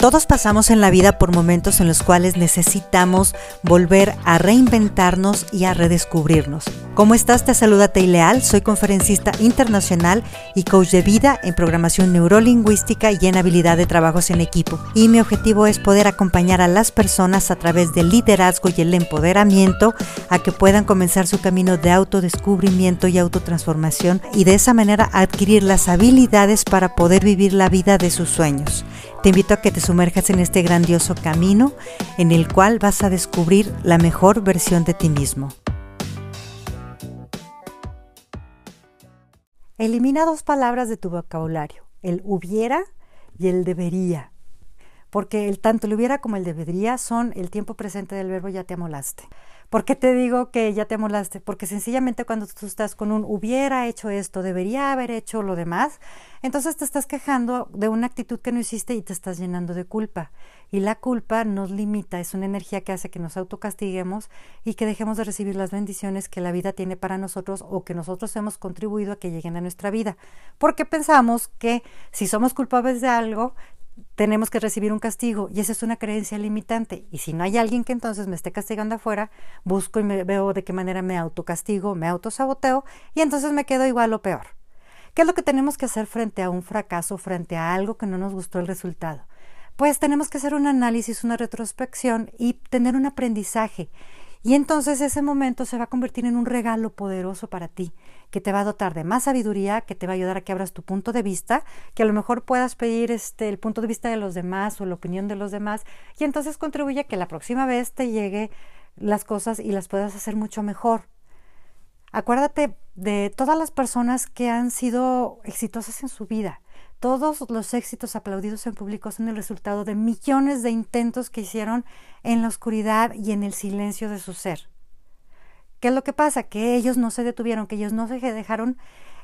Todos pasamos en la vida por momentos en los cuales necesitamos volver a reinventarnos y a redescubrirnos. ¿Cómo estás? Te saluda Teileal, soy conferencista internacional y coach de vida en programación neurolingüística y en habilidad de trabajos en equipo. Y mi objetivo es poder acompañar a las personas a través del liderazgo y el empoderamiento a que puedan comenzar su camino de autodescubrimiento y autotransformación y de esa manera adquirir las habilidades para poder vivir la vida de sus sueños. Te invito a que te sumerjas en este grandioso camino en el cual vas a descubrir la mejor versión de ti mismo. Elimina dos palabras de tu vocabulario, el hubiera y el debería, porque el tanto el hubiera como el debería son el tiempo presente del verbo ya te amolaste. ¿Por qué te digo que ya te amolaste? Porque sencillamente cuando tú estás con un hubiera hecho esto, debería haber hecho lo demás, entonces te estás quejando de una actitud que no hiciste y te estás llenando de culpa. Y la culpa nos limita, es una energía que hace que nos autocastiguemos y que dejemos de recibir las bendiciones que la vida tiene para nosotros o que nosotros hemos contribuido a que lleguen a nuestra vida. Porque pensamos que si somos culpables de algo, tenemos que recibir un castigo y esa es una creencia limitante. Y si no hay alguien que entonces me esté castigando afuera, busco y me veo de qué manera me autocastigo, me autosaboteo y entonces me quedo igual o peor. ¿Qué es lo que tenemos que hacer frente a un fracaso, frente a algo que no nos gustó el resultado? Pues tenemos que hacer un análisis, una retrospección y tener un aprendizaje y entonces ese momento se va a convertir en un regalo poderoso para ti, que te va a dotar de más sabiduría, que te va a ayudar a que abras tu punto de vista, que a lo mejor puedas pedir este, el punto de vista de los demás o la opinión de los demás, y entonces contribuye a que la próxima vez te llegue las cosas y las puedas hacer mucho mejor. Acuérdate de todas las personas que han sido exitosas en su vida todos los éxitos aplaudidos en público son el resultado de millones de intentos que hicieron en la oscuridad y en el silencio de su ser. ¿Qué es lo que pasa? Que ellos no se detuvieron, que ellos no se dejaron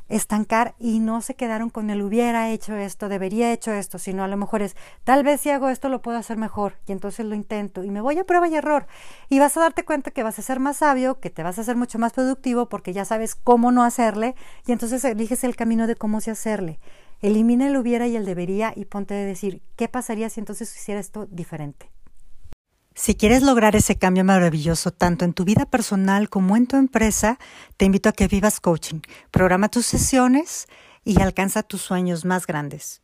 estancar y no se quedaron con el hubiera hecho esto, debería hecho esto, sino a lo mejor es tal vez si hago esto lo puedo hacer mejor y entonces lo intento y me voy a prueba y error y vas a darte cuenta que vas a ser más sabio, que te vas a hacer mucho más productivo porque ya sabes cómo no hacerle y entonces eliges el camino de cómo se hacerle. Elimina el hubiera y el debería y ponte a decir, ¿qué pasaría si entonces hiciera esto diferente? Si quieres lograr ese cambio maravilloso tanto en tu vida personal como en tu empresa, te invito a que vivas coaching. Programa tus sesiones y alcanza tus sueños más grandes.